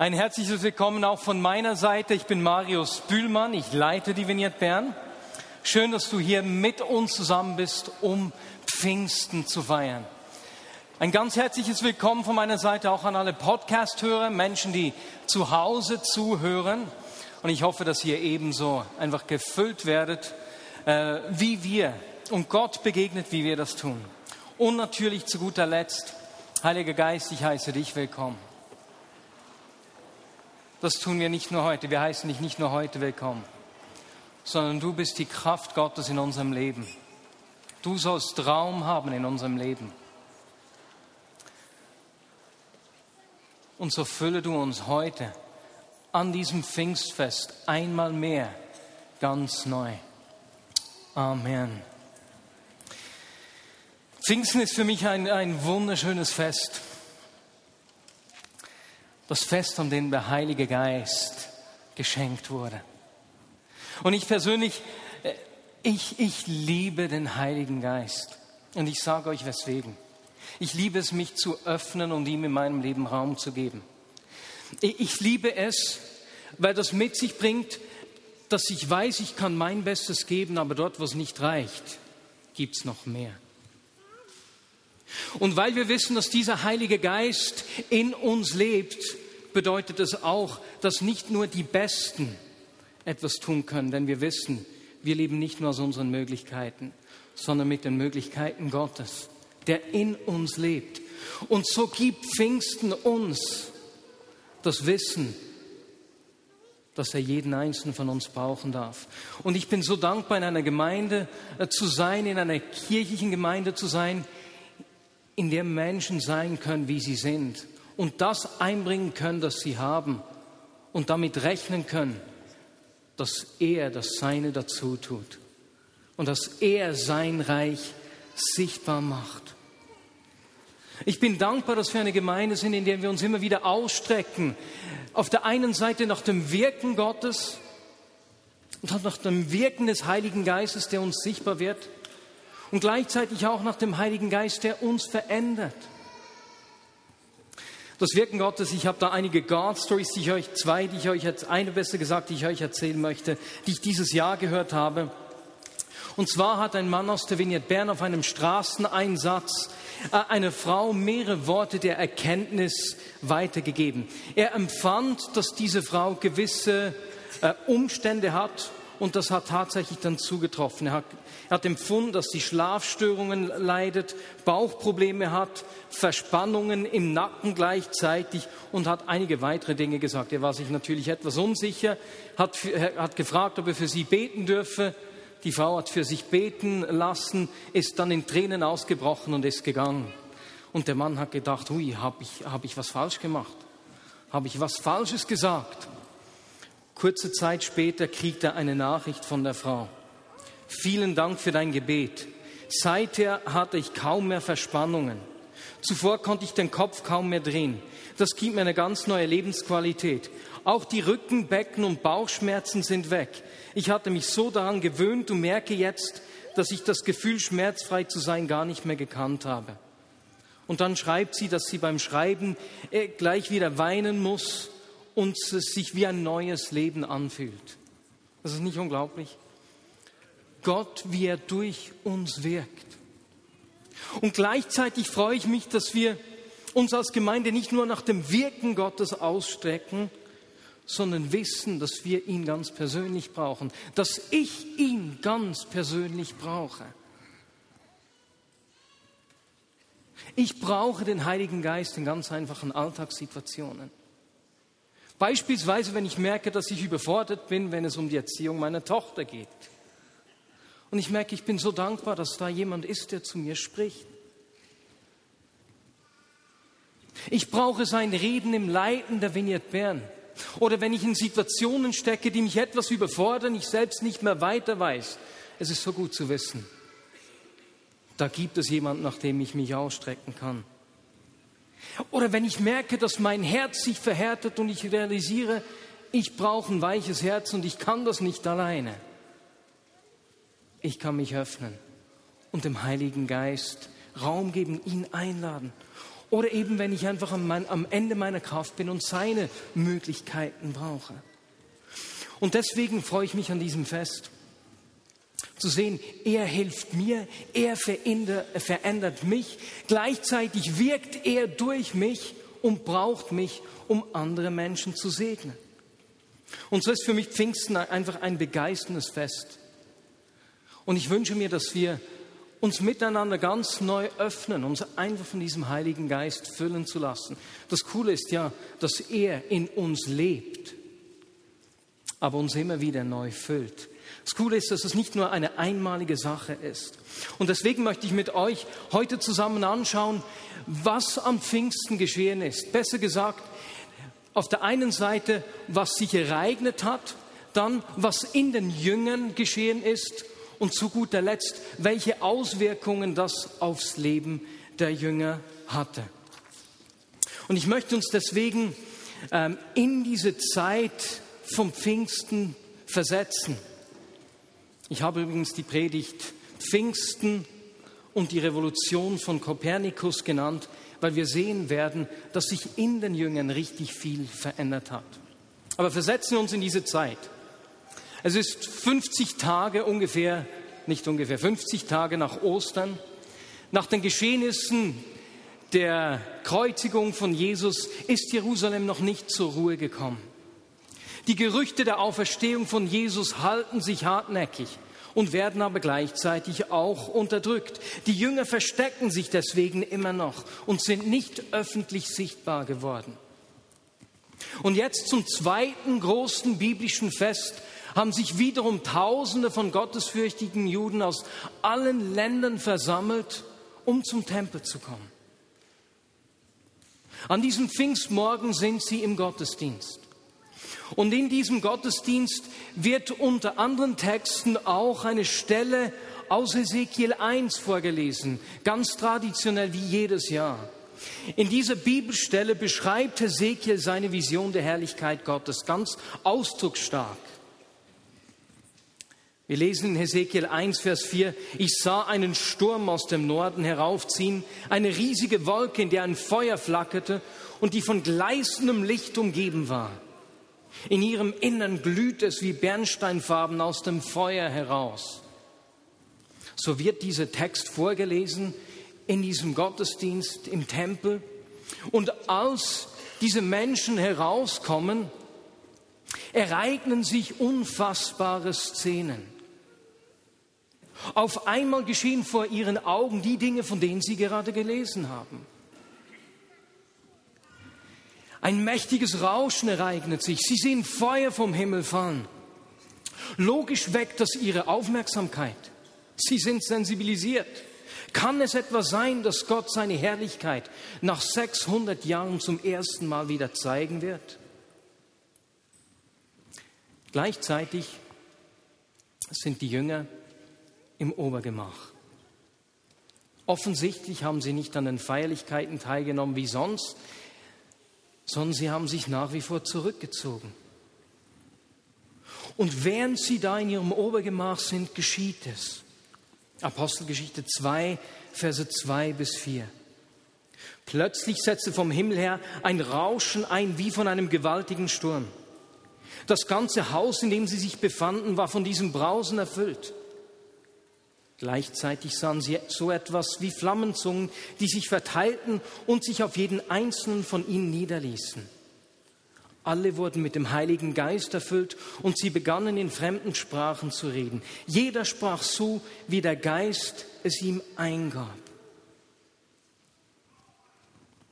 Ein herzliches Willkommen auch von meiner Seite. Ich bin Marius Bühlmann, ich leite die Vignette Bern. Schön, dass du hier mit uns zusammen bist, um Pfingsten zu feiern. Ein ganz herzliches Willkommen von meiner Seite auch an alle Podcast-Hörer, Menschen, die zu Hause zuhören. Und ich hoffe, dass ihr ebenso einfach gefüllt werdet, äh, wie wir und Gott begegnet, wie wir das tun. Und natürlich zu guter Letzt, Heiliger Geist, ich heiße dich willkommen. Das tun wir nicht nur heute. Wir heißen dich nicht nur heute willkommen, sondern du bist die Kraft Gottes in unserem Leben. Du sollst Raum haben in unserem Leben. Und so fülle du uns heute an diesem Pfingstfest einmal mehr ganz neu. Amen. Pfingsten ist für mich ein, ein wunderschönes Fest das Fest, an dem der Heilige Geist geschenkt wurde. Und ich persönlich, äh, ich, ich liebe den Heiligen Geist. Und ich sage euch weswegen. Ich liebe es, mich zu öffnen und ihm in meinem Leben Raum zu geben. Ich liebe es, weil das mit sich bringt, dass ich weiß, ich kann mein Bestes geben, aber dort, wo es nicht reicht, gibt es noch mehr. Und weil wir wissen, dass dieser Heilige Geist in uns lebt, bedeutet es auch, dass nicht nur die Besten etwas tun können, denn wir wissen, wir leben nicht nur aus unseren Möglichkeiten, sondern mit den Möglichkeiten Gottes, der in uns lebt. Und so gibt Pfingsten uns das Wissen, dass er jeden einzelnen von uns brauchen darf. Und ich bin so dankbar, in einer Gemeinde äh, zu sein, in einer kirchlichen Gemeinde zu sein, in der Menschen sein können, wie sie sind und das einbringen können, das sie haben und damit rechnen können, dass er das Seine dazu tut und dass er sein Reich sichtbar macht. Ich bin dankbar, dass wir eine Gemeinde sind, in der wir uns immer wieder ausstrecken. Auf der einen Seite nach dem Wirken Gottes und nach dem Wirken des Heiligen Geistes, der uns sichtbar wird und gleichzeitig auch nach dem Heiligen Geist, der uns verändert. Das Wirken Gottes, ich habe da einige God-Stories, die ich euch, zwei, die ich euch jetzt, eine besser gesagt, die ich euch erzählen möchte, die ich dieses Jahr gehört habe. Und zwar hat ein Mann aus der Vignette Bern auf einem Straßeneinsatz äh, eine Frau mehrere Worte der Erkenntnis weitergegeben. Er empfand, dass diese Frau gewisse äh, Umstände hat und das hat tatsächlich dann zugetroffen. Er hat, er hat empfunden, dass sie Schlafstörungen leidet, Bauchprobleme hat, Verspannungen im Nacken gleichzeitig und hat einige weitere Dinge gesagt. Er war sich natürlich etwas unsicher, hat, hat gefragt, ob er für sie beten dürfe. Die Frau hat für sich beten lassen, ist dann in Tränen ausgebrochen und ist gegangen. Und der Mann hat gedacht, hui, habe ich, hab ich was falsch gemacht? Habe ich was Falsches gesagt? Kurze Zeit später kriegt er eine Nachricht von der Frau. Vielen Dank für dein Gebet. Seither hatte ich kaum mehr Verspannungen. Zuvor konnte ich den Kopf kaum mehr drehen. Das gibt mir eine ganz neue Lebensqualität. Auch die Rücken, Becken und Bauchschmerzen sind weg. Ich hatte mich so daran gewöhnt und merke jetzt, dass ich das Gefühl, schmerzfrei zu sein, gar nicht mehr gekannt habe. Und dann schreibt sie, dass sie beim Schreiben äh, gleich wieder weinen muss, und es sich wie ein neues Leben anfühlt. Das ist nicht unglaublich. Gott, wie er durch uns wirkt. Und gleichzeitig freue ich mich, dass wir uns als Gemeinde nicht nur nach dem Wirken Gottes ausstrecken, sondern wissen, dass wir ihn ganz persönlich brauchen, dass ich ihn ganz persönlich brauche. Ich brauche den Heiligen Geist in ganz einfachen Alltagssituationen. Beispielsweise, wenn ich merke, dass ich überfordert bin, wenn es um die Erziehung meiner Tochter geht. Und ich merke, ich bin so dankbar, dass da jemand ist, der zu mir spricht. Ich brauche sein Reden im Leiten der Vignette Bern. Oder wenn ich in Situationen stecke, die mich etwas überfordern, ich selbst nicht mehr weiter weiß. Es ist so gut zu wissen. Da gibt es jemanden, nach dem ich mich ausstrecken kann. Oder wenn ich merke, dass mein Herz sich verhärtet und ich realisiere, ich brauche ein weiches Herz und ich kann das nicht alleine. Ich kann mich öffnen und dem Heiligen Geist Raum geben, ihn einladen. Oder eben, wenn ich einfach am Ende meiner Kraft bin und seine Möglichkeiten brauche. Und deswegen freue ich mich an diesem Fest zu sehen, er hilft mir, er verändert mich, gleichzeitig wirkt er durch mich und braucht mich, um andere Menschen zu segnen. Und so ist für mich Pfingsten einfach ein begeisterndes Fest. Und ich wünsche mir, dass wir uns miteinander ganz neu öffnen, uns einfach von diesem Heiligen Geist füllen zu lassen. Das Coole ist ja, dass er in uns lebt, aber uns immer wieder neu füllt. Das Coole ist, dass es nicht nur eine einmalige Sache ist. Und deswegen möchte ich mit euch heute zusammen anschauen, was am Pfingsten geschehen ist. Besser gesagt, auf der einen Seite, was sich ereignet hat, dann, was in den Jüngern geschehen ist und zu guter Letzt, welche Auswirkungen das aufs Leben der Jünger hatte. Und ich möchte uns deswegen ähm, in diese Zeit vom Pfingsten versetzen. Ich habe übrigens die Predigt Pfingsten und die Revolution von Kopernikus genannt, weil wir sehen werden, dass sich in den Jüngern richtig viel verändert hat. Aber versetzen wir uns in diese Zeit. Es ist 50 Tage ungefähr, nicht ungefähr 50 Tage nach Ostern, nach den Geschehnissen der Kreuzigung von Jesus ist Jerusalem noch nicht zur Ruhe gekommen. Die Gerüchte der Auferstehung von Jesus halten sich hartnäckig und werden aber gleichzeitig auch unterdrückt. Die Jünger verstecken sich deswegen immer noch und sind nicht öffentlich sichtbar geworden. Und jetzt zum zweiten großen biblischen Fest haben sich wiederum Tausende von gottesfürchtigen Juden aus allen Ländern versammelt, um zum Tempel zu kommen. An diesem Pfingstmorgen sind sie im Gottesdienst. Und in diesem Gottesdienst wird unter anderen Texten auch eine Stelle aus Ezekiel 1 vorgelesen, ganz traditionell wie jedes Jahr. In dieser Bibelstelle beschreibt Ezekiel seine Vision der Herrlichkeit Gottes ganz ausdrucksstark. Wir lesen in Hesekiel 1, Vers 4, ich sah einen Sturm aus dem Norden heraufziehen, eine riesige Wolke, in der ein Feuer flackerte und die von gleißendem Licht umgeben war. In ihrem Innern glüht es wie Bernsteinfarben aus dem Feuer heraus. So wird dieser Text vorgelesen in diesem Gottesdienst im Tempel. Und als diese Menschen herauskommen, ereignen sich unfassbare Szenen. Auf einmal geschehen vor ihren Augen die Dinge, von denen sie gerade gelesen haben. Ein mächtiges Rauschen ereignet sich. Sie sehen Feuer vom Himmel fallen. Logisch weckt das ihre Aufmerksamkeit. Sie sind sensibilisiert. Kann es etwa sein, dass Gott seine Herrlichkeit nach 600 Jahren zum ersten Mal wieder zeigen wird? Gleichzeitig sind die Jünger im Obergemach. Offensichtlich haben sie nicht an den Feierlichkeiten teilgenommen wie sonst sondern sie haben sich nach wie vor zurückgezogen. Und während sie da in ihrem Obergemach sind, geschieht es. Apostelgeschichte 2, Verse 2 bis 4. Plötzlich setzte vom Himmel her ein Rauschen ein wie von einem gewaltigen Sturm. Das ganze Haus, in dem sie sich befanden, war von diesem Brausen erfüllt. Gleichzeitig sahen sie so etwas wie Flammenzungen, die sich verteilten und sich auf jeden einzelnen von ihnen niederließen. Alle wurden mit dem Heiligen Geist erfüllt und sie begannen in fremden Sprachen zu reden. Jeder sprach so, wie der Geist es ihm eingab.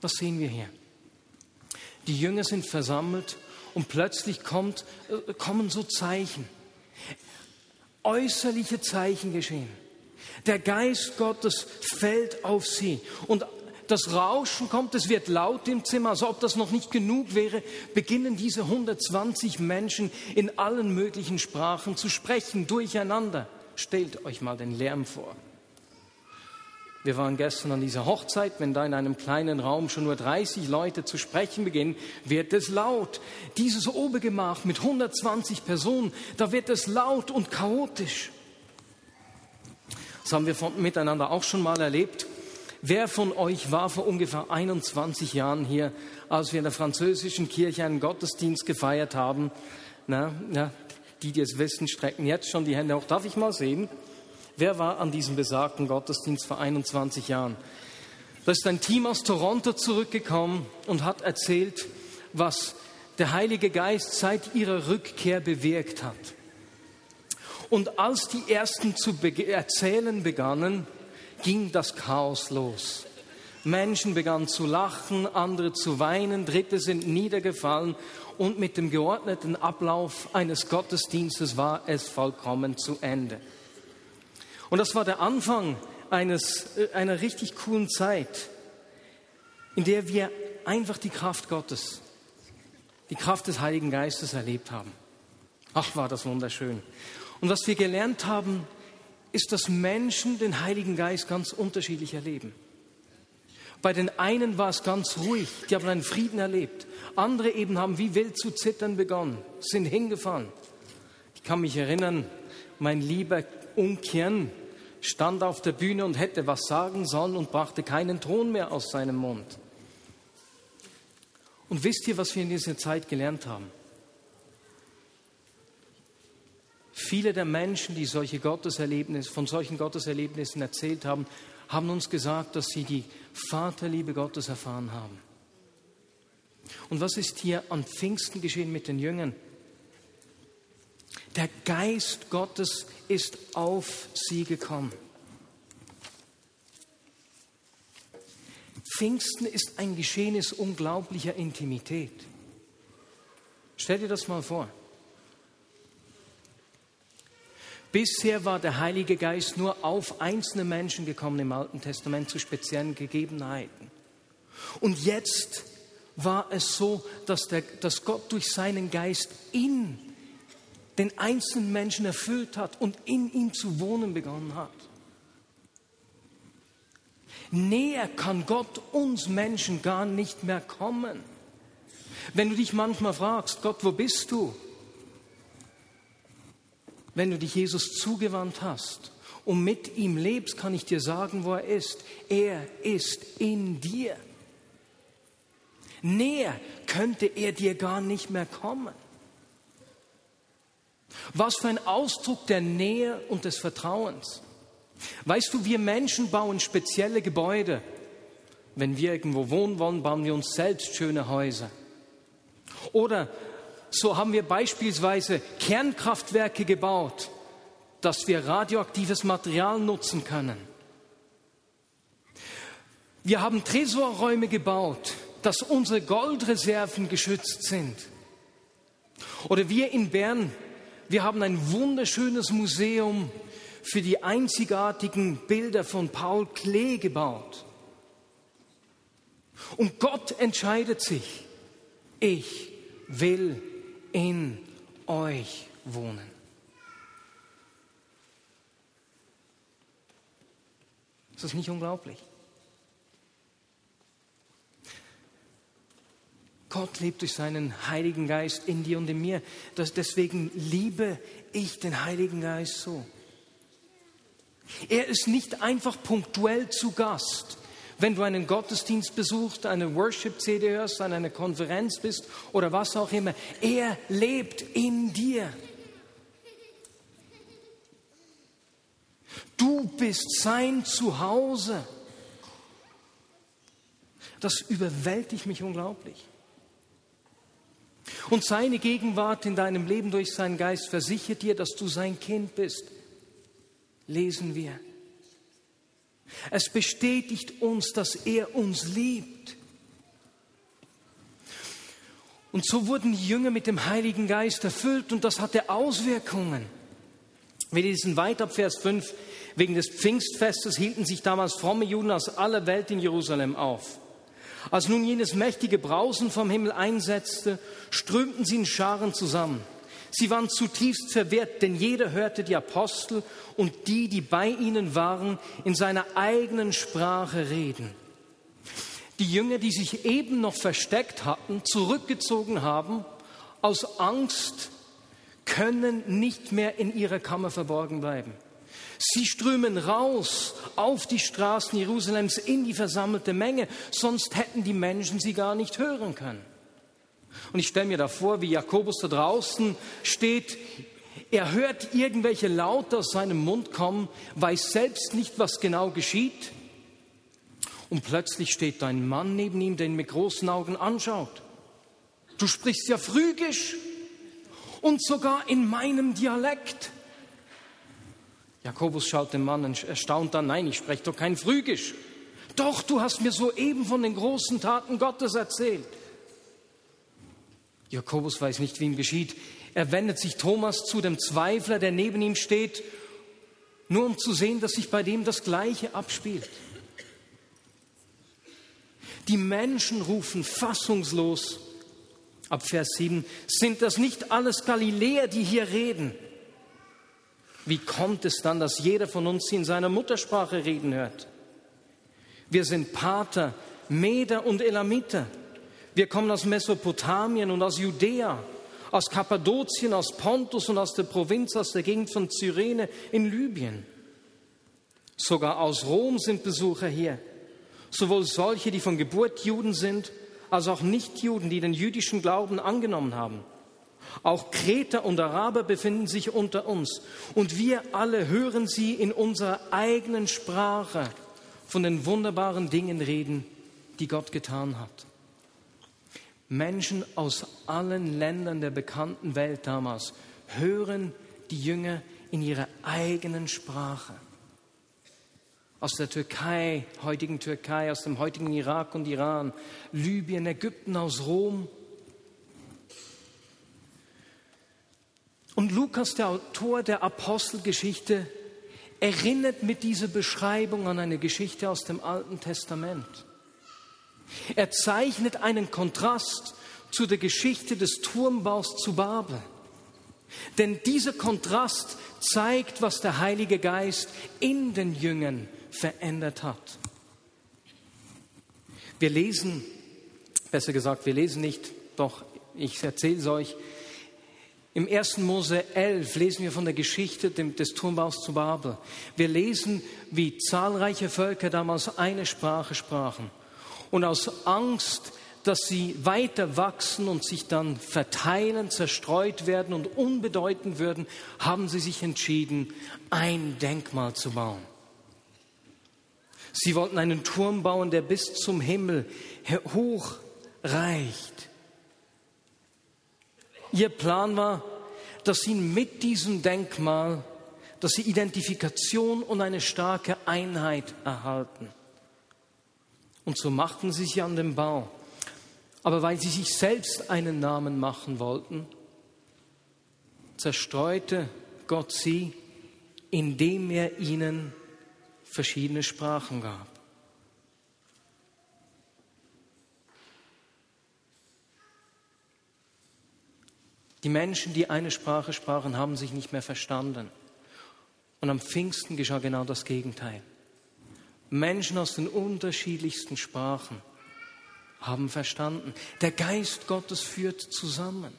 Was sehen wir hier? Die Jünger sind versammelt und plötzlich kommt, äh, kommen so Zeichen. Äußerliche Zeichen geschehen. Der Geist Gottes fällt auf sie und das Rauschen kommt, es wird laut im Zimmer, als ob das noch nicht genug wäre, beginnen diese 120 Menschen in allen möglichen Sprachen zu sprechen, durcheinander. Stellt euch mal den Lärm vor. Wir waren gestern an dieser Hochzeit, wenn da in einem kleinen Raum schon nur 30 Leute zu sprechen beginnen, wird es laut. Dieses Obergemach mit 120 Personen, da wird es laut und chaotisch. Das haben wir von, miteinander auch schon mal erlebt. Wer von euch war vor ungefähr 21 Jahren hier, als wir in der französischen Kirche einen Gottesdienst gefeiert haben? Na, na, die, die es wissen, strecken jetzt schon die Hände hoch. Darf ich mal sehen? Wer war an diesem besagten Gottesdienst vor 21 Jahren? Da ist ein Team aus Toronto zurückgekommen und hat erzählt, was der Heilige Geist seit ihrer Rückkehr bewirkt hat. Und als die ersten zu erzählen begannen, ging das Chaos los. Menschen begannen zu lachen, andere zu weinen, Dritte sind niedergefallen und mit dem geordneten Ablauf eines Gottesdienstes war es vollkommen zu Ende. Und das war der Anfang eines, äh, einer richtig coolen Zeit, in der wir einfach die Kraft Gottes, die Kraft des Heiligen Geistes erlebt haben. Ach, war das wunderschön. Und was wir gelernt haben, ist, dass Menschen den Heiligen Geist ganz unterschiedlich erleben. Bei den einen war es ganz ruhig, die haben einen Frieden erlebt. Andere eben haben wie wild zu zittern begonnen, sind hingefallen. Ich kann mich erinnern, mein lieber Unkern stand auf der Bühne und hätte was sagen sollen und brachte keinen Ton mehr aus seinem Mund. Und wisst ihr, was wir in dieser Zeit gelernt haben? Viele der Menschen, die solche Gotteserlebnisse, von solchen Gotteserlebnissen erzählt haben, haben uns gesagt, dass sie die Vaterliebe Gottes erfahren haben. Und was ist hier an Pfingsten geschehen mit den Jüngern? Der Geist Gottes ist auf sie gekommen. Pfingsten ist ein Geschehnis unglaublicher Intimität. Stell dir das mal vor. Bisher war der Heilige Geist nur auf einzelne Menschen gekommen im Alten Testament zu speziellen Gegebenheiten. Und jetzt war es so, dass, der, dass Gott durch seinen Geist in den einzelnen Menschen erfüllt hat und in ihm zu wohnen begonnen hat. Näher kann Gott uns Menschen gar nicht mehr kommen. Wenn du dich manchmal fragst, Gott, wo bist du? Wenn du dich Jesus zugewandt hast und mit ihm lebst, kann ich dir sagen, wo er ist. Er ist in dir. Näher könnte er dir gar nicht mehr kommen. Was für ein Ausdruck der Nähe und des Vertrauens. Weißt du, wir Menschen bauen spezielle Gebäude. Wenn wir irgendwo wohnen wollen, bauen wir uns selbst schöne Häuser. Oder so haben wir beispielsweise Kernkraftwerke gebaut, dass wir radioaktives Material nutzen können. Wir haben Tresorräume gebaut, dass unsere Goldreserven geschützt sind. Oder wir in Bern, wir haben ein wunderschönes Museum für die einzigartigen Bilder von Paul Klee gebaut. Und Gott entscheidet sich, ich will in euch wohnen. Ist das nicht unglaublich? Gott lebt durch seinen Heiligen Geist in dir und in mir. Das, deswegen liebe ich den Heiligen Geist so. Er ist nicht einfach punktuell zu Gast. Wenn du einen Gottesdienst besuchst, eine Worship-CD hörst, an einer Konferenz bist oder was auch immer, er lebt in dir. Du bist sein Zuhause. Das überwältigt mich unglaublich. Und seine Gegenwart in deinem Leben durch seinen Geist versichert dir, dass du sein Kind bist. Lesen wir. Es bestätigt uns, dass er uns liebt. Und so wurden die Jünger mit dem Heiligen Geist erfüllt und das hatte Auswirkungen. Wir lesen weiter Vers 5. Wegen des Pfingstfestes hielten sich damals fromme Juden aus aller Welt in Jerusalem auf. Als nun jenes mächtige Brausen vom Himmel einsetzte, strömten sie in Scharen zusammen. Sie waren zutiefst verwirrt, denn jeder hörte die Apostel und die, die bei ihnen waren, in seiner eigenen Sprache reden. Die Jünger, die sich eben noch versteckt hatten, zurückgezogen haben, aus Angst, können nicht mehr in ihrer Kammer verborgen bleiben. Sie strömen raus auf die Straßen Jerusalems in die versammelte Menge, sonst hätten die Menschen sie gar nicht hören können. Und ich stelle mir da vor, wie Jakobus da draußen steht, er hört irgendwelche Laute aus seinem Mund kommen, weiß selbst nicht, was genau geschieht. Und plötzlich steht ein Mann neben ihm, der ihn mit großen Augen anschaut. Du sprichst ja phrygisch und sogar in meinem Dialekt. Jakobus schaut den Mann erstaunt an. Nein, ich spreche doch kein Phrygisch. Doch, du hast mir soeben von den großen Taten Gottes erzählt. Jakobus weiß nicht, wie ihm geschieht. Er wendet sich Thomas zu, dem Zweifler, der neben ihm steht, nur um zu sehen, dass sich bei dem das Gleiche abspielt. Die Menschen rufen fassungslos ab Vers 7, sind das nicht alles Galiläer, die hier reden? Wie kommt es dann, dass jeder von uns in seiner Muttersprache reden hört? Wir sind Pater, Meder und Elamiter. Wir kommen aus Mesopotamien und aus Judäa, aus Kappadokien, aus Pontus und aus der Provinz, aus der Gegend von Cyrene in Libyen. Sogar aus Rom sind Besucher hier. Sowohl solche, die von Geburt Juden sind, als auch Nichtjuden, die den jüdischen Glauben angenommen haben. Auch Kreter und Araber befinden sich unter uns. Und wir alle hören sie in unserer eigenen Sprache von den wunderbaren Dingen reden, die Gott getan hat. Menschen aus allen Ländern der bekannten Welt damals hören die Jünger in ihrer eigenen Sprache. Aus der Türkei, heutigen Türkei, aus dem heutigen Irak und Iran, Libyen, Ägypten, aus Rom, Und Lukas, der Autor der Apostelgeschichte, erinnert mit dieser Beschreibung an eine Geschichte aus dem Alten Testament. Er zeichnet einen Kontrast zu der Geschichte des Turmbaus zu Babel. Denn dieser Kontrast zeigt, was der Heilige Geist in den Jüngern verändert hat. Wir lesen, besser gesagt, wir lesen nicht, doch ich erzähle es euch, im 1. Mose 11 lesen wir von der Geschichte des Turmbaus zu Babel. Wir lesen, wie zahlreiche Völker damals eine Sprache sprachen. Und aus Angst, dass sie weiter wachsen und sich dann verteilen, zerstreut werden und unbedeutend würden, haben sie sich entschieden, ein Denkmal zu bauen. Sie wollten einen Turm bauen, der bis zum Himmel hoch reicht. Ihr Plan war, dass sie mit diesem Denkmal, dass sie Identifikation und eine starke Einheit erhalten. Und so machten sie sich an den Bau. Aber weil sie sich selbst einen Namen machen wollten, zerstreute Gott sie, indem er ihnen verschiedene Sprachen gab. Die Menschen, die eine Sprache sprachen, haben sich nicht mehr verstanden. Und am Pfingsten geschah genau das Gegenteil. Menschen aus den unterschiedlichsten Sprachen haben verstanden. Der Geist Gottes führt zusammen.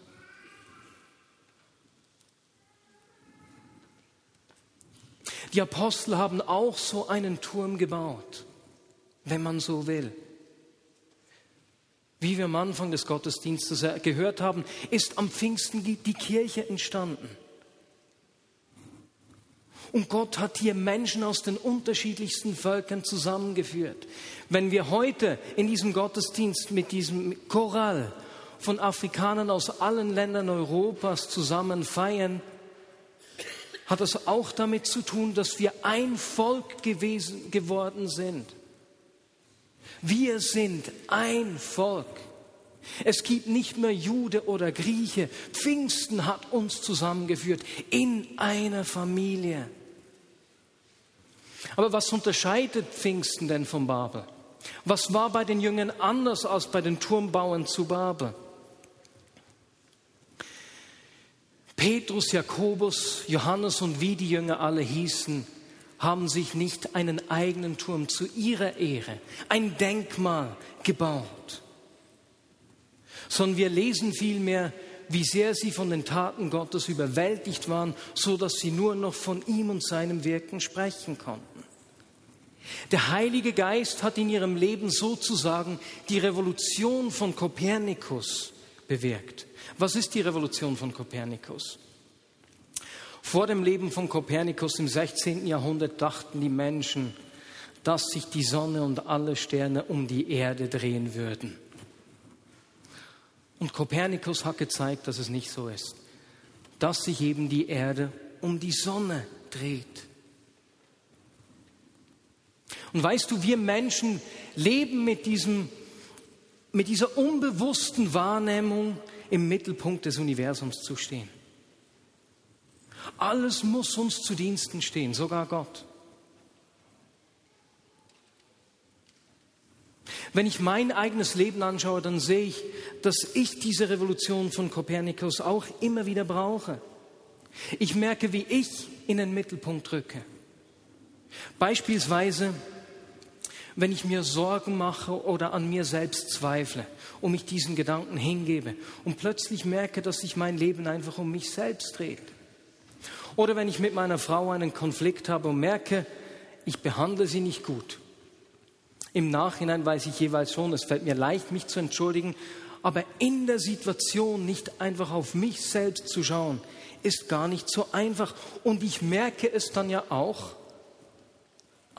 Die Apostel haben auch so einen Turm gebaut, wenn man so will. Wie wir am Anfang des Gottesdienstes gehört haben, ist am Pfingsten die Kirche entstanden. Und Gott hat hier Menschen aus den unterschiedlichsten Völkern zusammengeführt. Wenn wir heute in diesem Gottesdienst mit diesem Choral von Afrikanern aus allen Ländern Europas zusammen feiern, hat das auch damit zu tun, dass wir ein Volk gewesen, geworden sind. Wir sind ein Volk. Es gibt nicht mehr Jude oder Grieche. Pfingsten hat uns zusammengeführt in einer Familie. Aber was unterscheidet Pfingsten denn von Babel? Was war bei den Jüngern anders als bei den Turmbauern zu Babel? Petrus, Jakobus, Johannes und wie die Jünger alle hießen, haben sich nicht einen eigenen Turm zu ihrer Ehre, ein Denkmal gebaut, sondern wir lesen vielmehr, wie sehr sie von den Taten Gottes überwältigt waren, so dass sie nur noch von ihm und seinem Wirken sprechen konnten. Der Heilige Geist hat in ihrem Leben sozusagen die Revolution von Kopernikus bewirkt. Was ist die Revolution von Kopernikus? Vor dem Leben von Kopernikus im 16. Jahrhundert dachten die Menschen, dass sich die Sonne und alle Sterne um die Erde drehen würden. Und Kopernikus hat gezeigt, dass es nicht so ist, dass sich eben die Erde um die Sonne dreht. Und weißt du, wir Menschen leben mit, diesem, mit dieser unbewussten Wahrnehmung, im Mittelpunkt des Universums zu stehen. Alles muss uns zu Diensten stehen, sogar Gott. Wenn ich mein eigenes Leben anschaue, dann sehe ich, dass ich diese Revolution von Kopernikus auch immer wieder brauche. Ich merke, wie ich in den Mittelpunkt rücke. Beispielsweise, wenn ich mir Sorgen mache oder an mir selbst zweifle und mich diesen Gedanken hingebe und plötzlich merke, dass sich mein Leben einfach um mich selbst dreht. Oder wenn ich mit meiner Frau einen Konflikt habe und merke, ich behandle sie nicht gut im Nachhinein weiß ich jeweils schon, es fällt mir leicht, mich zu entschuldigen, aber in der Situation nicht einfach auf mich selbst zu schauen, ist gar nicht so einfach. Und ich merke es dann ja auch,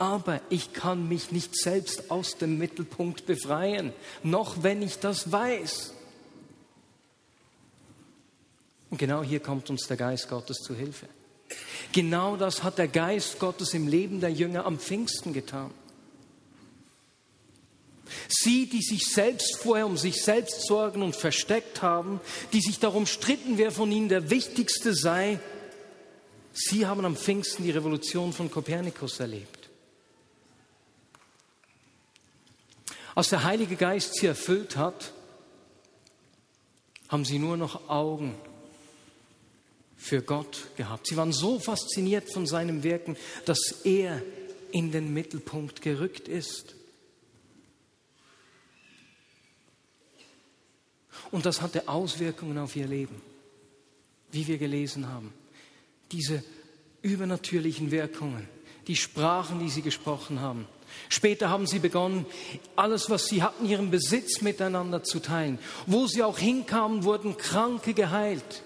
aber ich kann mich nicht selbst aus dem Mittelpunkt befreien, noch wenn ich das weiß. Und genau hier kommt uns der Geist Gottes zu Hilfe. Genau das hat der Geist Gottes im Leben der Jünger am Pfingsten getan. Sie, die sich selbst vorher um sich selbst sorgen und versteckt haben, die sich darum stritten, wer von ihnen der Wichtigste sei, sie haben am Pfingsten die Revolution von Kopernikus erlebt. Als der Heilige Geist sie erfüllt hat, haben sie nur noch Augen für Gott gehabt. Sie waren so fasziniert von seinem Wirken, dass er in den Mittelpunkt gerückt ist. Und das hatte Auswirkungen auf ihr Leben, wie wir gelesen haben. Diese übernatürlichen Wirkungen, die Sprachen, die sie gesprochen haben. Später haben sie begonnen, alles, was sie hatten, ihren Besitz miteinander zu teilen. Wo sie auch hinkamen, wurden Kranke geheilt.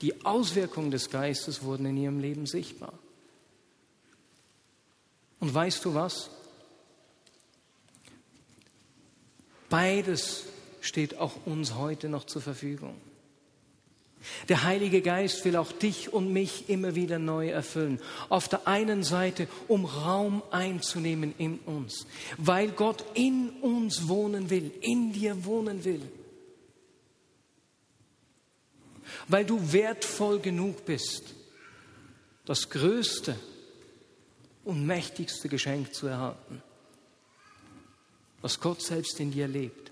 Die Auswirkungen des Geistes wurden in ihrem Leben sichtbar. Und weißt du was? Beides steht auch uns heute noch zur Verfügung. Der Heilige Geist will auch dich und mich immer wieder neu erfüllen. Auf der einen Seite, um Raum einzunehmen in uns, weil Gott in uns wohnen will, in dir wohnen will. Weil du wertvoll genug bist, das größte und mächtigste Geschenk zu erhalten, was Gott selbst in dir lebt.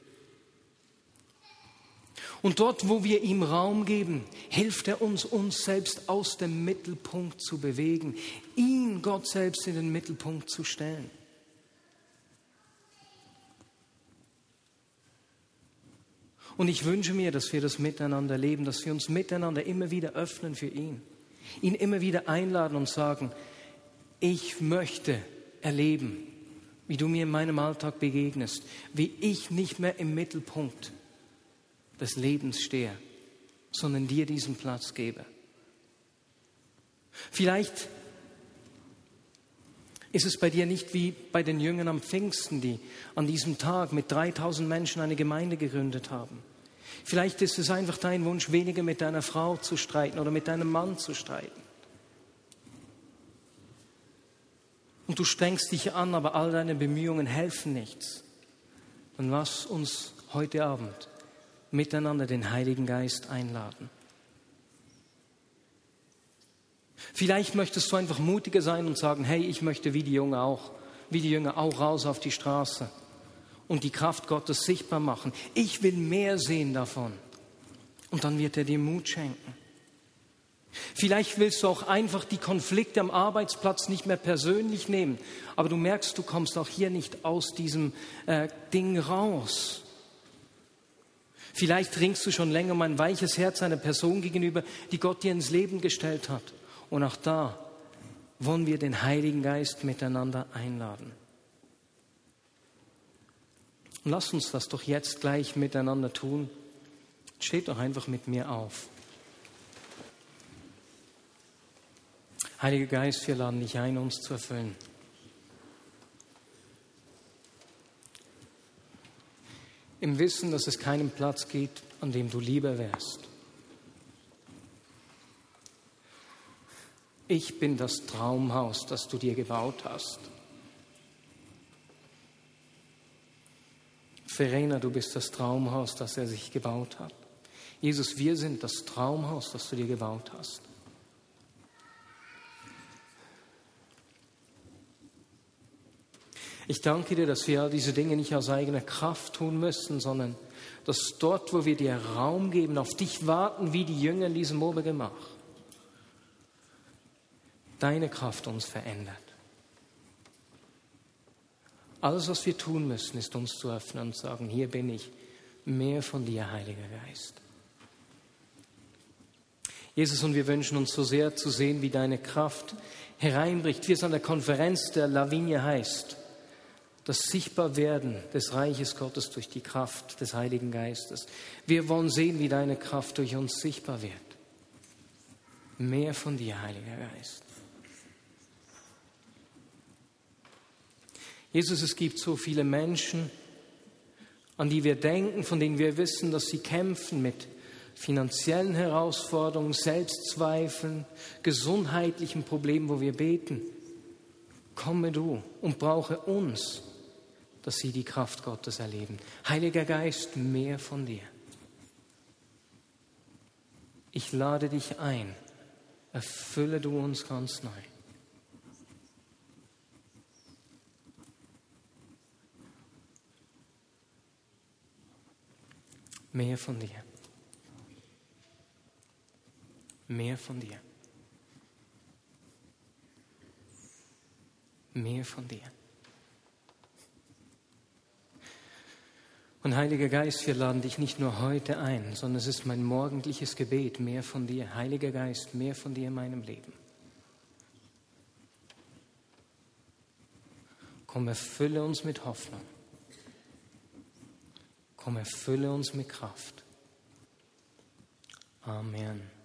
Und dort, wo wir ihm Raum geben, hilft er uns, uns selbst aus dem Mittelpunkt zu bewegen, ihn, Gott selbst, in den Mittelpunkt zu stellen. Und ich wünsche mir, dass wir das miteinander leben, dass wir uns miteinander immer wieder öffnen für ihn, ihn immer wieder einladen und sagen, ich möchte erleben, wie du mir in meinem Alltag begegnest, wie ich nicht mehr im Mittelpunkt des Lebens stehe, sondern dir diesen Platz gebe. Vielleicht ist es bei dir nicht wie bei den Jüngern am Pfingsten, die an diesem Tag mit 3000 Menschen eine Gemeinde gegründet haben. Vielleicht ist es einfach dein Wunsch, weniger mit deiner Frau zu streiten oder mit deinem Mann zu streiten. Und du strengst dich an, aber all deine Bemühungen helfen nichts. Dann lass uns heute Abend miteinander den Heiligen Geist einladen. Vielleicht möchtest du einfach mutiger sein und sagen, hey, ich möchte wie die Jünger auch, wie die Jünger auch raus auf die Straße und die Kraft Gottes sichtbar machen. Ich will mehr sehen davon. Und dann wird er dir Mut schenken. Vielleicht willst du auch einfach die Konflikte am Arbeitsplatz nicht mehr persönlich nehmen, aber du merkst, du kommst auch hier nicht aus diesem äh, Ding raus. Vielleicht ringst du schon länger um ein weiches Herz einer Person gegenüber, die Gott dir ins Leben gestellt hat. Und auch da wollen wir den Heiligen Geist miteinander einladen. Und lass uns das doch jetzt gleich miteinander tun. Steht doch einfach mit mir auf. Heiliger Geist, wir laden dich ein, uns zu erfüllen. Im Wissen, dass es keinen Platz gibt, an dem du lieber wärst. Ich bin das Traumhaus, das du dir gebaut hast. Verena, du bist das Traumhaus, das er sich gebaut hat. Jesus, wir sind das Traumhaus, das du dir gebaut hast. Ich danke dir, dass wir all diese Dinge nicht aus eigener Kraft tun müssen, sondern dass dort, wo wir dir Raum geben, auf dich warten, wie die Jünger in diesem Obergemach, deine Kraft uns verändert. Alles, was wir tun müssen, ist uns zu öffnen und zu sagen, hier bin ich, mehr von dir, Heiliger Geist. Jesus, und wir wünschen uns so sehr zu sehen, wie deine Kraft hereinbricht, wie es an der Konferenz der Lavinie heißt das Sichtbarwerden des Reiches Gottes durch die Kraft des Heiligen Geistes. Wir wollen sehen, wie deine Kraft durch uns sichtbar wird. Mehr von dir, Heiliger Geist. Jesus, es gibt so viele Menschen, an die wir denken, von denen wir wissen, dass sie kämpfen mit finanziellen Herausforderungen, Selbstzweifeln, gesundheitlichen Problemen, wo wir beten. Komme du und brauche uns dass sie die Kraft Gottes erleben. Heiliger Geist, mehr von dir. Ich lade dich ein, erfülle du uns ganz neu. Mehr von dir. Mehr von dir. Mehr von dir. Und Heiliger Geist, wir laden dich nicht nur heute ein, sondern es ist mein morgendliches Gebet, mehr von dir. Heiliger Geist, mehr von dir in meinem Leben. Komm, erfülle uns mit Hoffnung. Komm, erfülle uns mit Kraft. Amen.